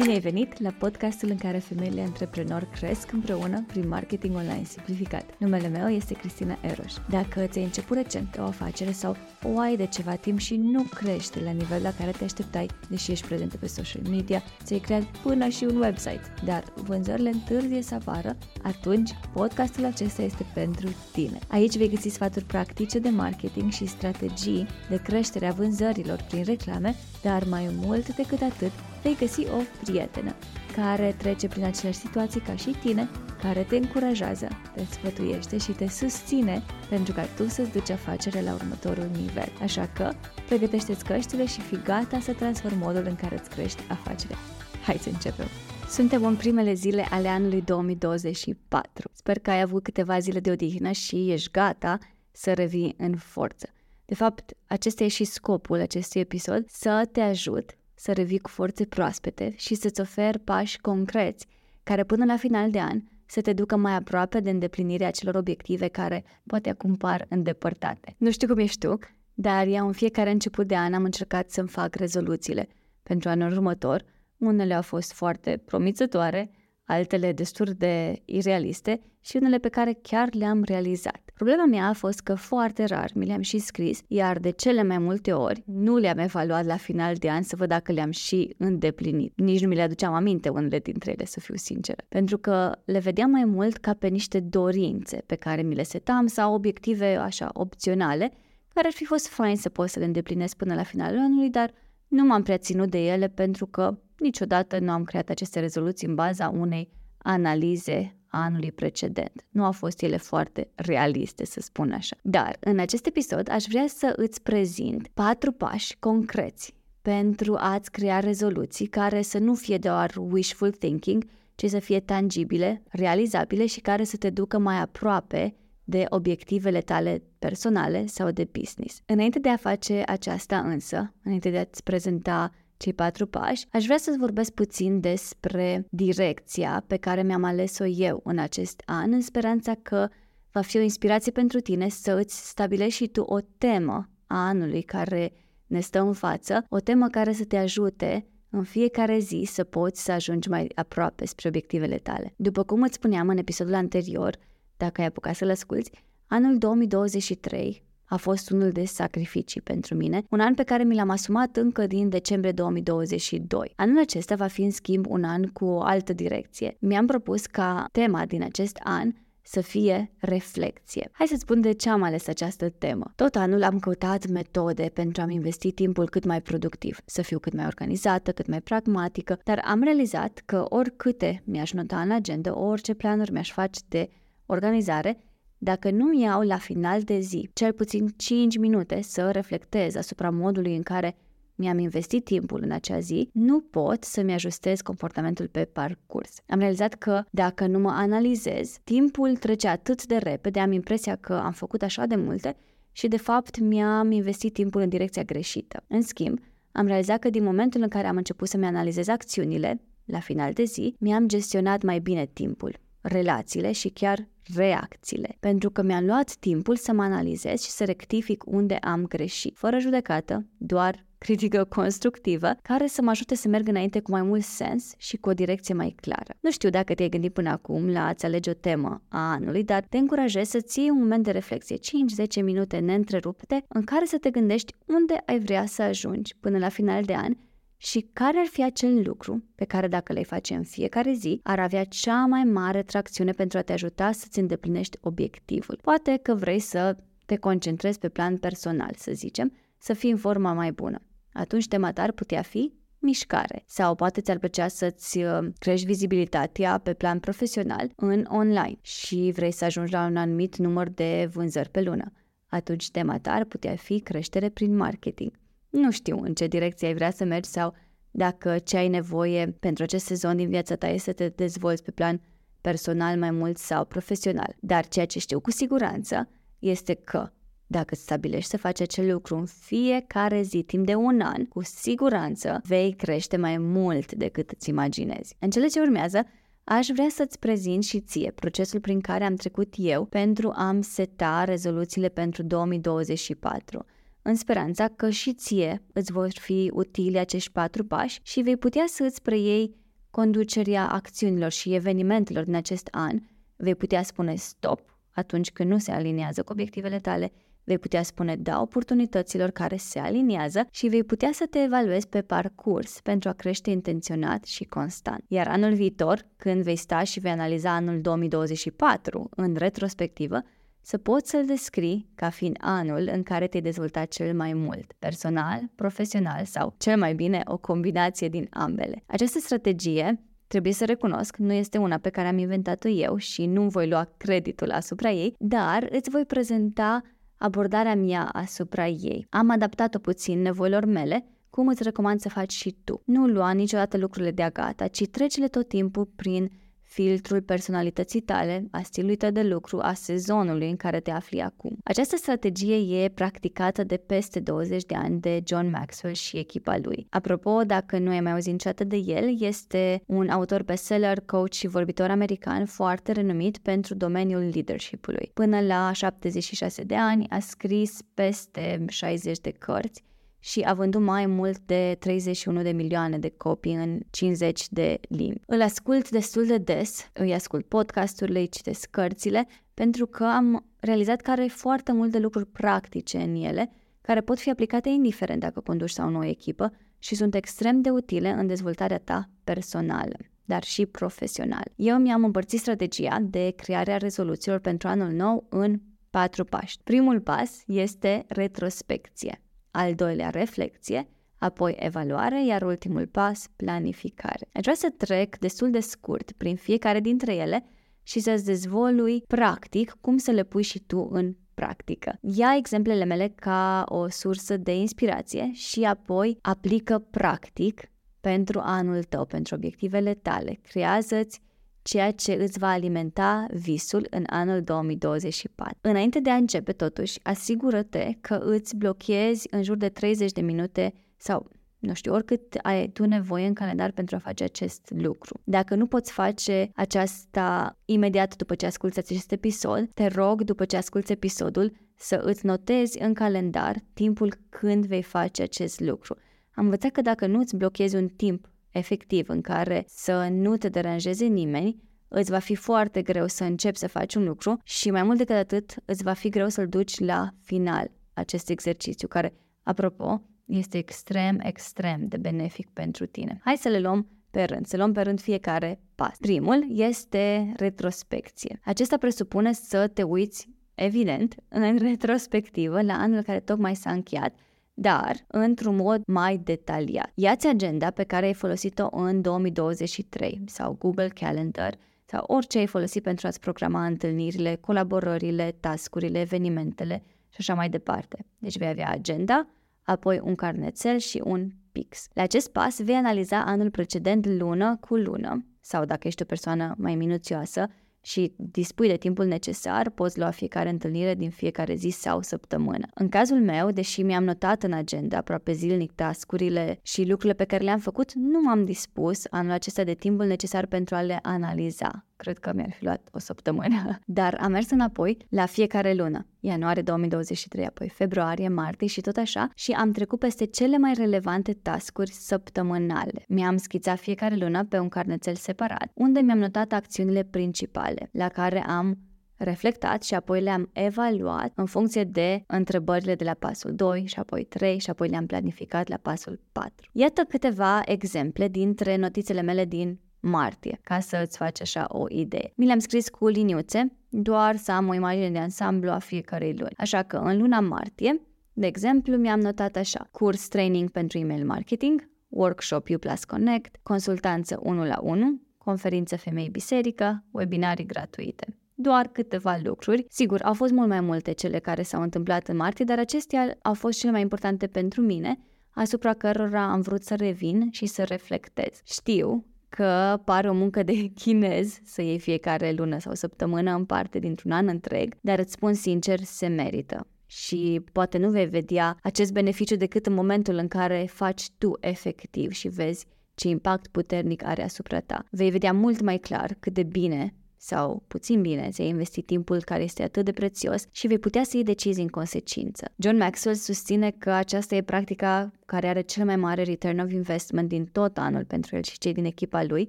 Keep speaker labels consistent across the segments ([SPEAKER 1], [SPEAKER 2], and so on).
[SPEAKER 1] Bine ai venit la podcastul în care femeile antreprenori cresc împreună prin marketing online simplificat. Numele meu este Cristina Eroș. Dacă ți-ai început recent o afacere sau o ai de ceva timp și nu crește la nivel la care te așteptai, deși ești prezentă pe social media, ți-ai creat până și un website, dar vânzările întârzie să apară, atunci podcastul acesta este pentru tine. Aici vei găsi sfaturi practice de marketing și strategii de creștere a vânzărilor prin reclame, dar mai mult decât atât, vei găsi o prietenă care trece prin aceleași situații ca și tine, care te încurajează, te sfătuiește și te susține pentru ca tu să-ți duci afacerea la următorul nivel. Așa că, pregătește-ți căștile și fi gata să transformi modul în care îți crești afacerea. Hai să începem! Suntem în primele zile ale anului 2024. Sper că ai avut câteva zile de odihnă și ești gata să revii în forță. De fapt, acesta e și scopul acestui episod, să te ajut să revii cu forțe proaspete și să-ți oferi pași concreți care până la final de an să te ducă mai aproape de îndeplinirea acelor obiective care poate acum par îndepărtate. Nu știu cum ești tu, dar eu în fiecare început de an am încercat să-mi fac rezoluțiile pentru anul următor. Unele au fost foarte promițătoare, altele destul de irealiste și unele pe care chiar le-am realizat. Problema mea a fost că foarte rar mi le-am și scris, iar de cele mai multe ori nu le-am evaluat la final de an să văd dacă le-am și îndeplinit. Nici nu mi le aduceam aminte unele dintre ele, să fiu sinceră, pentru că le vedeam mai mult ca pe niște dorințe pe care mi le setam sau obiective așa opționale, care ar fi fost fain să pot să le îndeplinesc până la finalul anului, dar nu m-am prea ținut de ele pentru că niciodată nu am creat aceste rezoluții în baza unei analize a anului precedent. Nu au fost ele foarte realiste, să spun așa. Dar, în acest episod, aș vrea să îți prezint patru pași concreți pentru a-ți crea rezoluții care să nu fie doar wishful thinking, ci să fie tangibile, realizabile și care să te ducă mai aproape de obiectivele tale personale sau de business. Înainte de a face aceasta însă, înainte de a-ți prezenta cei patru pași, aș vrea să-ți vorbesc puțin despre direcția pe care mi-am ales-o eu în acest an, în speranța că va fi o inspirație pentru tine să îți stabilești și tu o temă a anului care ne stă în față, o temă care să te ajute în fiecare zi să poți să ajungi mai aproape spre obiectivele tale. După cum îți spuneam în episodul anterior, dacă ai apucat să-l asculți, anul 2023 a fost unul de sacrificii pentru mine, un an pe care mi l-am asumat încă din decembrie 2022. Anul acesta va fi în schimb un an cu o altă direcție. Mi-am propus ca tema din acest an să fie reflecție. Hai să spun de ce am ales această temă. Tot anul am căutat metode pentru a-mi investi timpul cât mai productiv, să fiu cât mai organizată, cât mai pragmatică, dar am realizat că oricâte mi-aș nota în agenda, orice planuri mi-aș face de organizare, dacă nu iau la final de zi cel puțin 5 minute să reflectez asupra modului în care mi-am investit timpul în acea zi, nu pot să-mi ajustez comportamentul pe parcurs. Am realizat că dacă nu mă analizez, timpul trece atât de repede, am impresia că am făcut așa de multe și de fapt mi-am investit timpul în direcția greșită. În schimb, am realizat că din momentul în care am început să-mi analizez acțiunile, la final de zi, mi-am gestionat mai bine timpul relațiile și chiar reacțiile, pentru că mi-am luat timpul să mă analizez și să rectific unde am greșit, fără judecată, doar critică constructivă, care să mă ajute să merg înainte cu mai mult sens și cu o direcție mai clară. Nu știu dacă te-ai gândit până acum la a-ți alege o temă a anului, dar te încurajez să ții un moment de reflexie, 5-10 minute neîntrerupte, în care să te gândești unde ai vrea să ajungi până la final de an și care ar fi acel lucru pe care dacă le face în fiecare zi, ar avea cea mai mare tracțiune pentru a te ajuta să-ți îndeplinești obiectivul. Poate că vrei să te concentrezi pe plan personal, să zicem, să fii în forma mai bună. Atunci tema ta ar putea fi mișcare. Sau poate ți-ar plăcea să-ți uh, crești vizibilitatea pe plan profesional în online și vrei să ajungi la un anumit număr de vânzări pe lună. Atunci tema ta ar putea fi creștere prin marketing. Nu știu în ce direcție ai vrea să mergi sau dacă ce ai nevoie pentru acest sezon din viața ta este să te dezvolți pe plan personal mai mult sau profesional. Dar ceea ce știu cu siguranță este că dacă îți stabilești să faci acel lucru în fiecare zi, timp de un an, cu siguranță vei crește mai mult decât îți imaginezi. În cele ce urmează, aș vrea să-ți prezint și ție procesul prin care am trecut eu pentru a-mi seta rezoluțiile pentru 2024 în speranța că și ție îți vor fi utile acești patru pași și vei putea să îți preiei conducerea acțiunilor și evenimentelor din acest an, vei putea spune stop atunci când nu se aliniază cu obiectivele tale, vei putea spune da oportunităților care se aliniază și vei putea să te evaluezi pe parcurs pentru a crește intenționat și constant. Iar anul viitor, când vei sta și vei analiza anul 2024 în retrospectivă, să poți să-l descrii ca fiind anul în care te-ai dezvoltat cel mai mult, personal, profesional sau, cel mai bine, o combinație din ambele. Această strategie Trebuie să recunosc, nu este una pe care am inventat-o eu și nu voi lua creditul asupra ei, dar îți voi prezenta abordarea mea asupra ei. Am adaptat-o puțin nevoilor mele, cum îți recomand să faci și tu. Nu lua niciodată lucrurile de gata, ci trece-le tot timpul prin filtrul personalității tale, a stilului tău de lucru, a sezonului în care te afli acum. Această strategie e practicată de peste 20 de ani de John Maxwell și echipa lui. Apropo, dacă nu ai mai auzit niciodată de el, este un autor bestseller, coach și vorbitor american foarte renumit pentru domeniul leadership-ului. Până la 76 de ani a scris peste 60 de cărți și a vândut mai mult de 31 de milioane de copii în 50 de limbi. Îl ascult destul de des, îi ascult podcasturile, îi citesc cărțile, pentru că am realizat că are foarte multe lucruri practice în ele, care pot fi aplicate indiferent dacă conduci sau nu o echipă și sunt extrem de utile în dezvoltarea ta personală dar și profesional. Eu mi-am împărțit strategia de crearea rezoluțiilor pentru anul nou în patru pași. Primul pas este retrospecție al doilea reflexie, apoi evaluare, iar ultimul pas, planificare. Aș vrea să trec destul de scurt prin fiecare dintre ele și să-ți dezvolui practic cum să le pui și tu în practică. Ia exemplele mele ca o sursă de inspirație și apoi aplică practic pentru anul tău, pentru obiectivele tale. Creează-ți ceea ce îți va alimenta visul în anul 2024. Înainte de a începe, totuși, asigură-te că îți blochezi în jur de 30 de minute sau nu știu, oricât ai tu nevoie în calendar pentru a face acest lucru. Dacă nu poți face aceasta imediat după ce asculti acest episod, te rog, după ce asculti episodul, să îți notezi în calendar timpul când vei face acest lucru. Am învățat că dacă nu îți blochezi un timp efectiv în care să nu te deranjeze nimeni, îți va fi foarte greu să începi să faci un lucru și mai mult decât atât îți va fi greu să-l duci la final acest exercițiu care, apropo, este extrem, extrem de benefic pentru tine. Hai să le luăm pe rând, să luăm pe rând fiecare pas. Primul este retrospecție. Acesta presupune să te uiți, evident, în retrospectivă la anul care tocmai s-a încheiat dar într-un mod mai detaliat. Iați agenda pe care ai folosit-o în 2023 sau Google Calendar sau orice ai folosit pentru a-ți programa întâlnirile, colaborările, tascurile, evenimentele și așa mai departe. Deci vei avea agenda, apoi un carnețel și un pix. La acest pas vei analiza anul precedent lună cu lună sau dacă ești o persoană mai minuțioasă, și dispui de timpul necesar, poți lua fiecare întâlnire din fiecare zi sau săptămână. În cazul meu, deși mi-am notat în agenda aproape zilnic tascurile și lucrurile pe care le-am făcut, nu m-am dispus anul acesta de timpul necesar pentru a le analiza cred că mi-ar fi luat o săptămână, dar am mers înapoi la fiecare lună, ianuarie 2023, apoi februarie, martie și tot așa și am trecut peste cele mai relevante tascuri săptămânale. Mi-am schițat fiecare lună pe un carnețel separat, unde mi-am notat acțiunile principale, la care am reflectat și apoi le-am evaluat în funcție de întrebările de la pasul 2 și apoi 3 și apoi le-am planificat la pasul 4. Iată câteva exemple dintre notițele mele din martie, ca să îți faci așa o idee. Mi le-am scris cu liniuțe, doar să am o imagine de ansamblu a fiecarei luni. Așa că în luna martie, de exemplu, mi-am notat așa, curs training pentru email marketing, workshop U Plus Connect, consultanță 1 la 1, conferință femei biserică, webinarii gratuite doar câteva lucruri. Sigur, au fost mult mai multe cele care s-au întâmplat în martie, dar acestea au fost cele mai importante pentru mine, asupra cărora am vrut să revin și să reflectez. Știu că pare o muncă de chinez să iei fiecare lună sau săptămână în parte dintr-un an întreg, dar îți spun sincer, se merită. Și poate nu vei vedea acest beneficiu decât în momentul în care faci tu efectiv și vezi ce impact puternic are asupra ta. Vei vedea mult mai clar cât de bine sau puțin bine, ți-ai investit timpul care este atât de prețios și vei putea să iei decizii în consecință. John Maxwell susține că aceasta e practica care are cel mai mare return of investment din tot anul pentru el și cei din echipa lui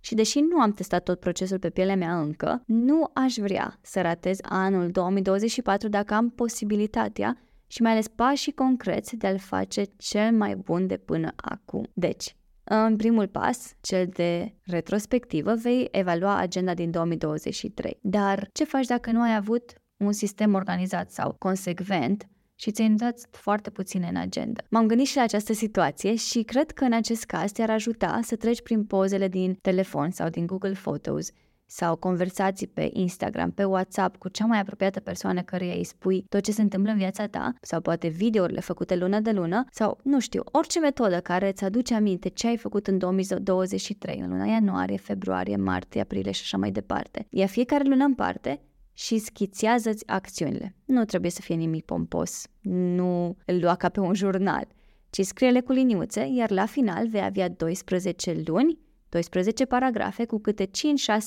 [SPEAKER 1] și deși nu am testat tot procesul pe pielea mea încă, nu aș vrea să ratez anul 2024 dacă am posibilitatea și mai ales pașii concreți de a-l face cel mai bun de până acum. Deci, în primul pas, cel de retrospectivă, vei evalua agenda din 2023. Dar ce faci dacă nu ai avut un sistem organizat sau consecvent și ți-ai notat foarte puține în agenda. M-am gândit și la această situație și cred că în acest caz te-ar ajuta să treci prin pozele din telefon sau din Google Photos sau conversații pe Instagram, pe WhatsApp cu cea mai apropiată persoană căreia îi spui tot ce se întâmplă în viața ta sau poate videourile făcute lună de lună sau, nu știu, orice metodă care îți aduce aminte ce ai făcut în 2023, în luna ianuarie, februarie, martie, aprilie și așa mai departe. Ia fiecare lună în parte și schițează-ți acțiunile. Nu trebuie să fie nimic pompos, nu îl lua ca pe un jurnal, ci scrie-le cu liniuțe, iar la final vei avea 12 luni 12 paragrafe cu câte 5-6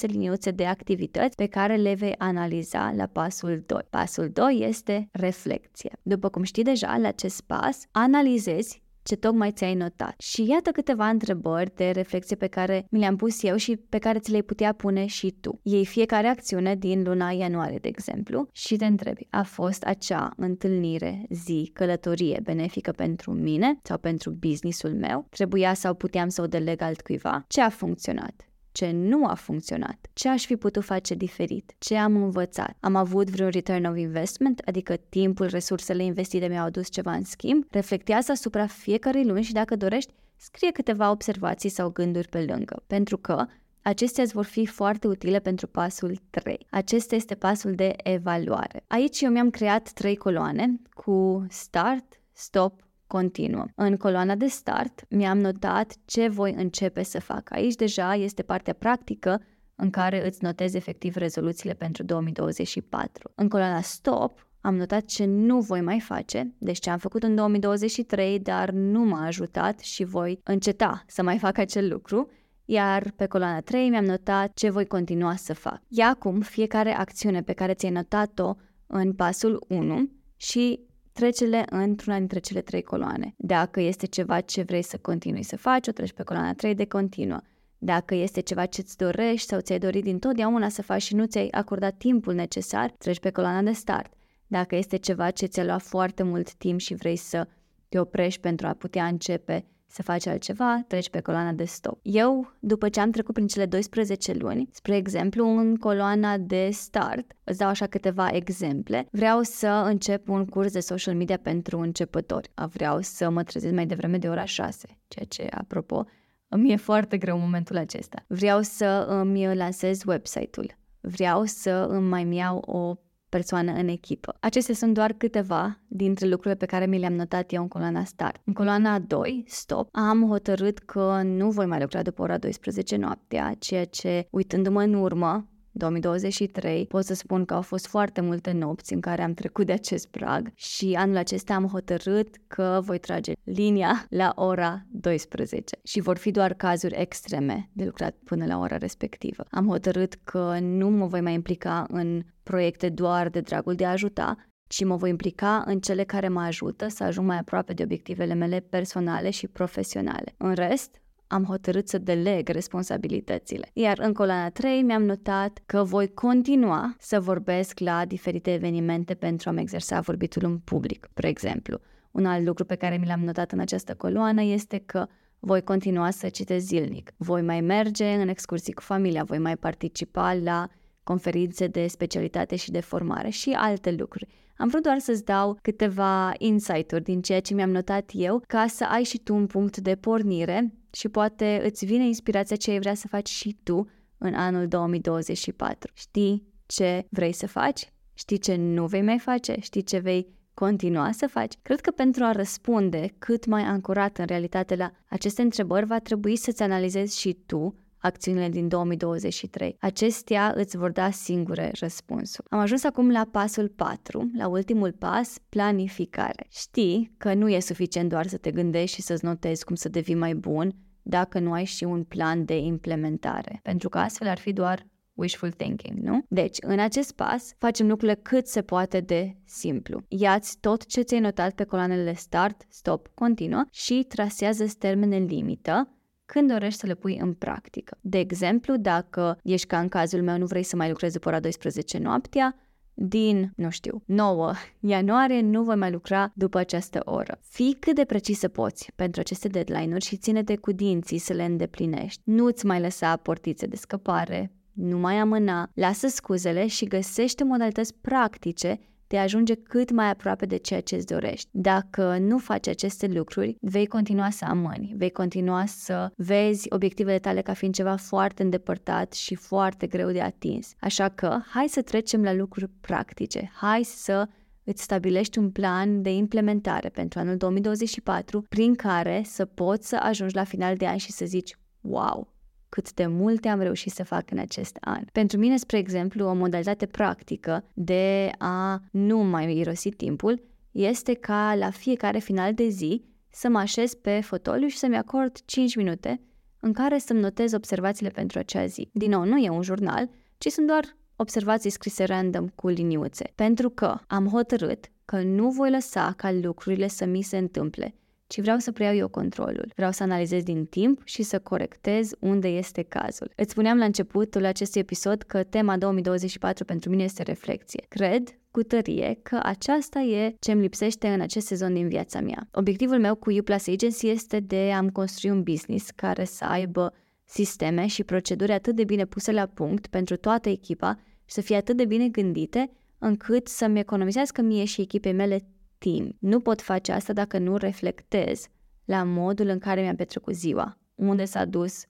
[SPEAKER 1] liniuțe de activități pe care le vei analiza la pasul 2. Pasul 2 este reflecție. După cum știi deja, la acest pas analizezi ce tocmai ți-ai notat. Și iată câteva întrebări de reflexie pe care mi le-am pus eu și pe care ți le-ai putea pune și tu. Iei fiecare acțiune din luna ianuarie, de exemplu, și te întrebi, a fost acea întâlnire, zi, călătorie benefică pentru mine sau pentru businessul meu? Trebuia sau puteam să o deleg altcuiva? Ce a funcționat? Ce nu a funcționat, ce aș fi putut face diferit, ce am învățat, am avut vreun return of investment, adică timpul, resursele investite mi-au adus ceva în schimb, reflectează asupra fiecărei luni și dacă dorești, scrie câteva observații sau gânduri pe lângă, pentru că Acestea îți vor fi foarte utile pentru pasul 3. Acesta este pasul de evaluare. Aici eu mi-am creat trei coloane cu start, stop, continuă. În coloana de start mi-am notat ce voi începe să fac. Aici deja este partea practică în care îți notezi efectiv rezoluțiile pentru 2024. În coloana stop am notat ce nu voi mai face, deci ce am făcut în 2023, dar nu m-a ajutat și voi înceta să mai fac acel lucru, iar pe coloana 3 mi-am notat ce voi continua să fac. Ia acum fiecare acțiune pe care ți-ai notat-o în pasul 1 și trece-le într-una dintre cele trei coloane. Dacă este ceva ce vrei să continui să faci, o treci pe coloana 3 de continuă. Dacă este ceva ce îți dorești sau ți-ai dorit dintotdeauna să faci și nu ți-ai acordat timpul necesar, treci pe coloana de start. Dacă este ceva ce ți-a luat foarte mult timp și vrei să te oprești pentru a putea începe să faci altceva, treci pe coloana de stop. Eu, după ce am trecut prin cele 12 luni, spre exemplu, în coloana de start, îți dau așa câteva exemple, vreau să încep un curs de social media pentru începători. Vreau să mă trezesc mai devreme de ora 6, ceea ce, apropo, îmi e foarte greu în momentul acesta. Vreau să îmi lansez website-ul. Vreau să îmi mai iau o persoană în echipă. Acestea sunt doar câteva dintre lucrurile pe care mi le-am notat eu în coloana Start. În coloana 2, Stop, am hotărât că nu voi mai lucra după ora 12 noaptea, ceea ce, uitându-mă în urmă, 2023, pot să spun că au fost foarte multe nopți în care am trecut de acest prag și anul acesta am hotărât că voi trage linia la ora 12 și vor fi doar cazuri extreme de lucrat până la ora respectivă. Am hotărât că nu mă voi mai implica în proiecte doar de dragul de a ajuta, ci mă voi implica în cele care mă ajută să ajung mai aproape de obiectivele mele personale și profesionale. În rest, am hotărât să deleg responsabilitățile. Iar în coloana 3 mi-am notat că voi continua să vorbesc la diferite evenimente pentru a-mi exersa vorbitul în public, spre exemplu. Un alt lucru pe care mi l-am notat în această coloană este că voi continua să citesc zilnic. Voi mai merge în excursii cu familia, voi mai participa la conferințe de specialitate și de formare și alte lucruri. Am vrut doar să-ți dau câteva insight-uri din ceea ce mi-am notat eu, ca să ai și tu un punct de pornire și poate îți vine inspirația ce ai vrea să faci și tu în anul 2024. Știi ce vrei să faci? Știi ce nu vei mai face? Știi ce vei continua să faci? Cred că pentru a răspunde cât mai ancorat în realitate la aceste întrebări va trebui să-ți analizezi și tu acțiunile din 2023. Acestea îți vor da singure răspunsul. Am ajuns acum la pasul 4, la ultimul pas, planificare. Știi că nu e suficient doar să te gândești și să-ți notezi cum să devii mai bun dacă nu ai și un plan de implementare, pentru că astfel ar fi doar wishful thinking, nu? Deci, în acest pas, facem lucrurile cât se poate de simplu. Iați tot ce ți-ai notat pe coloanele start, stop, continuă și trasează termene limită când dorești să le pui în practică. De exemplu, dacă ești ca în cazul meu, nu vrei să mai lucrezi după ora 12 noaptea, din, nu știu, 9 ianuarie nu voi mai lucra după această oră. Fii cât de precisă poți pentru aceste deadline-uri și ține-te cu dinții să le îndeplinești. Nu-ți mai lăsa portițe de scăpare, nu mai amâna, lasă scuzele și găsește modalități practice de a ajunge cât mai aproape de ceea ce îți dorești. Dacă nu faci aceste lucruri, vei continua să amâni, vei continua să vezi obiectivele tale ca fiind ceva foarte îndepărtat și foarte greu de atins. Așa că, hai să trecem la lucruri practice. Hai să îți stabilești un plan de implementare pentru anul 2024 prin care să poți să ajungi la final de an și să zici wow, cât de multe am reușit să fac în acest an. Pentru mine, spre exemplu, o modalitate practică de a nu mai irosi timpul este ca la fiecare final de zi să mă așez pe fotoliu și să-mi acord 5 minute în care să-mi notez observațiile pentru acea zi. Din nou, nu e un jurnal, ci sunt doar observații scrise random cu liniuțe. Pentru că am hotărât că nu voi lăsa ca lucrurile să mi se întâmple ci vreau să preiau eu controlul. Vreau să analizez din timp și să corectez unde este cazul. Îți spuneam la începutul acestui episod că tema 2024 pentru mine este reflexie. Cred cu tărie că aceasta e ce îmi lipsește în acest sezon din viața mea. Obiectivul meu cu U Plus Agency este de a-mi construi un business care să aibă sisteme și proceduri atât de bine puse la punct pentru toată echipa și să fie atât de bine gândite încât să-mi economisească mie și echipei mele timp. Nu pot face asta dacă nu reflectez la modul în care mi-am petrecut ziua, unde s-a dus 50-80%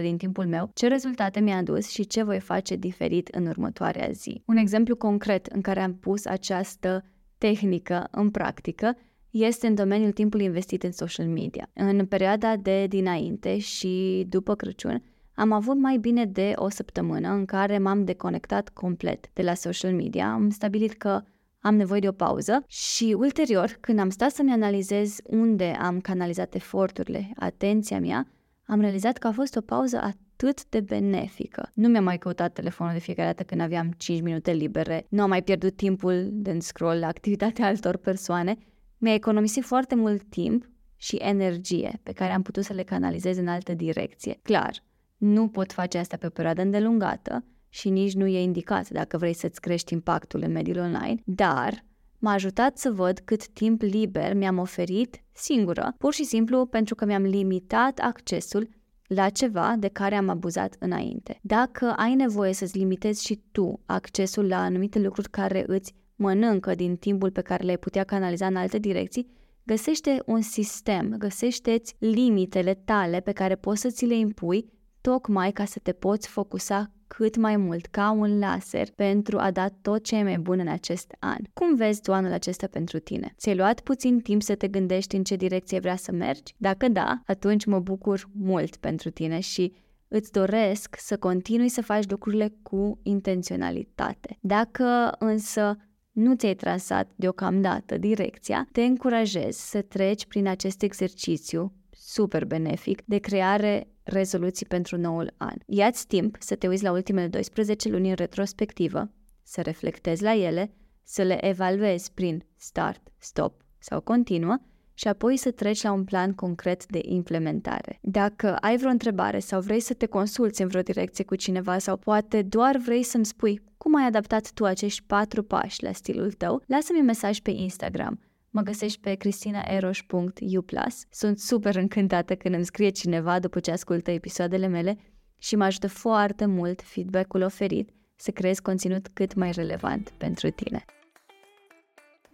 [SPEAKER 1] din timpul meu, ce rezultate mi-a adus și ce voi face diferit în următoarea zi. Un exemplu concret în care am pus această tehnică în practică este în domeniul timpului investit în social media. În perioada de dinainte și după Crăciun, am avut mai bine de o săptămână în care m-am deconectat complet de la social media. Am stabilit că am nevoie de o pauză și ulterior, când am stat să-mi analizez unde am canalizat eforturile, atenția mea, am realizat că a fost o pauză atât de benefică. Nu mi-am mai căutat telefonul de fiecare dată când aveam 5 minute libere, nu am mai pierdut timpul de scroll la activitatea altor persoane, mi-a economisit foarte mult timp și energie pe care am putut să le canalizez în altă direcție. Clar, nu pot face asta pe o perioadă îndelungată, și nici nu e indicat dacă vrei să-ți crești impactul în mediul online, dar m-a ajutat să văd cât timp liber mi-am oferit singură, pur și simplu pentru că mi-am limitat accesul la ceva de care am abuzat înainte. Dacă ai nevoie să-ți limitezi și tu accesul la anumite lucruri care îți mănâncă din timpul pe care le-ai putea canaliza în alte direcții, găsește un sistem, găsește-ți limitele tale pe care poți să ți le impui tocmai ca să te poți focusa cât mai mult, ca un laser, pentru a da tot ce e mai bun în acest an. Cum vezi tu anul acesta pentru tine? Ți-ai luat puțin timp să te gândești în ce direcție vrea să mergi? Dacă da, atunci mă bucur mult pentru tine și îți doresc să continui să faci lucrurile cu intenționalitate. Dacă însă nu ți-ai trasat deocamdată direcția, te încurajez să treci prin acest exercițiu super benefic de creare rezoluții pentru noul an. Ia-ți timp să te uiți la ultimele 12 luni în retrospectivă, să reflectezi la ele, să le evaluezi prin start, stop sau continuă și apoi să treci la un plan concret de implementare. Dacă ai vreo întrebare sau vrei să te consulți în vreo direcție cu cineva sau poate doar vrei să-mi spui cum ai adaptat tu acești patru pași la stilul tău, lasă-mi un mesaj pe Instagram – Mă găsești pe cristinaeroș.u+. Sunt super încântată când îmi scrie cineva după ce ascultă episoadele mele și mă ajută foarte mult feedback-ul oferit să creezi conținut cât mai relevant pentru tine.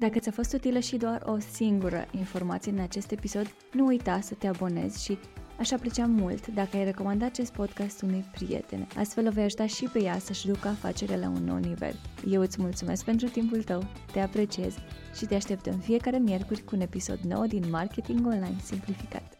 [SPEAKER 1] Dacă ți-a fost utilă și doar o singură informație în acest episod, nu uita să te abonezi și Aș aprecia mult dacă ai recomanda acest podcast unui prieten. Astfel o vei ajuta și pe ea să-și ducă afacerea la un nou nivel. Eu îți mulțumesc pentru timpul tău, te apreciez și te aștept în fiecare miercuri cu un episod nou din Marketing Online Simplificat.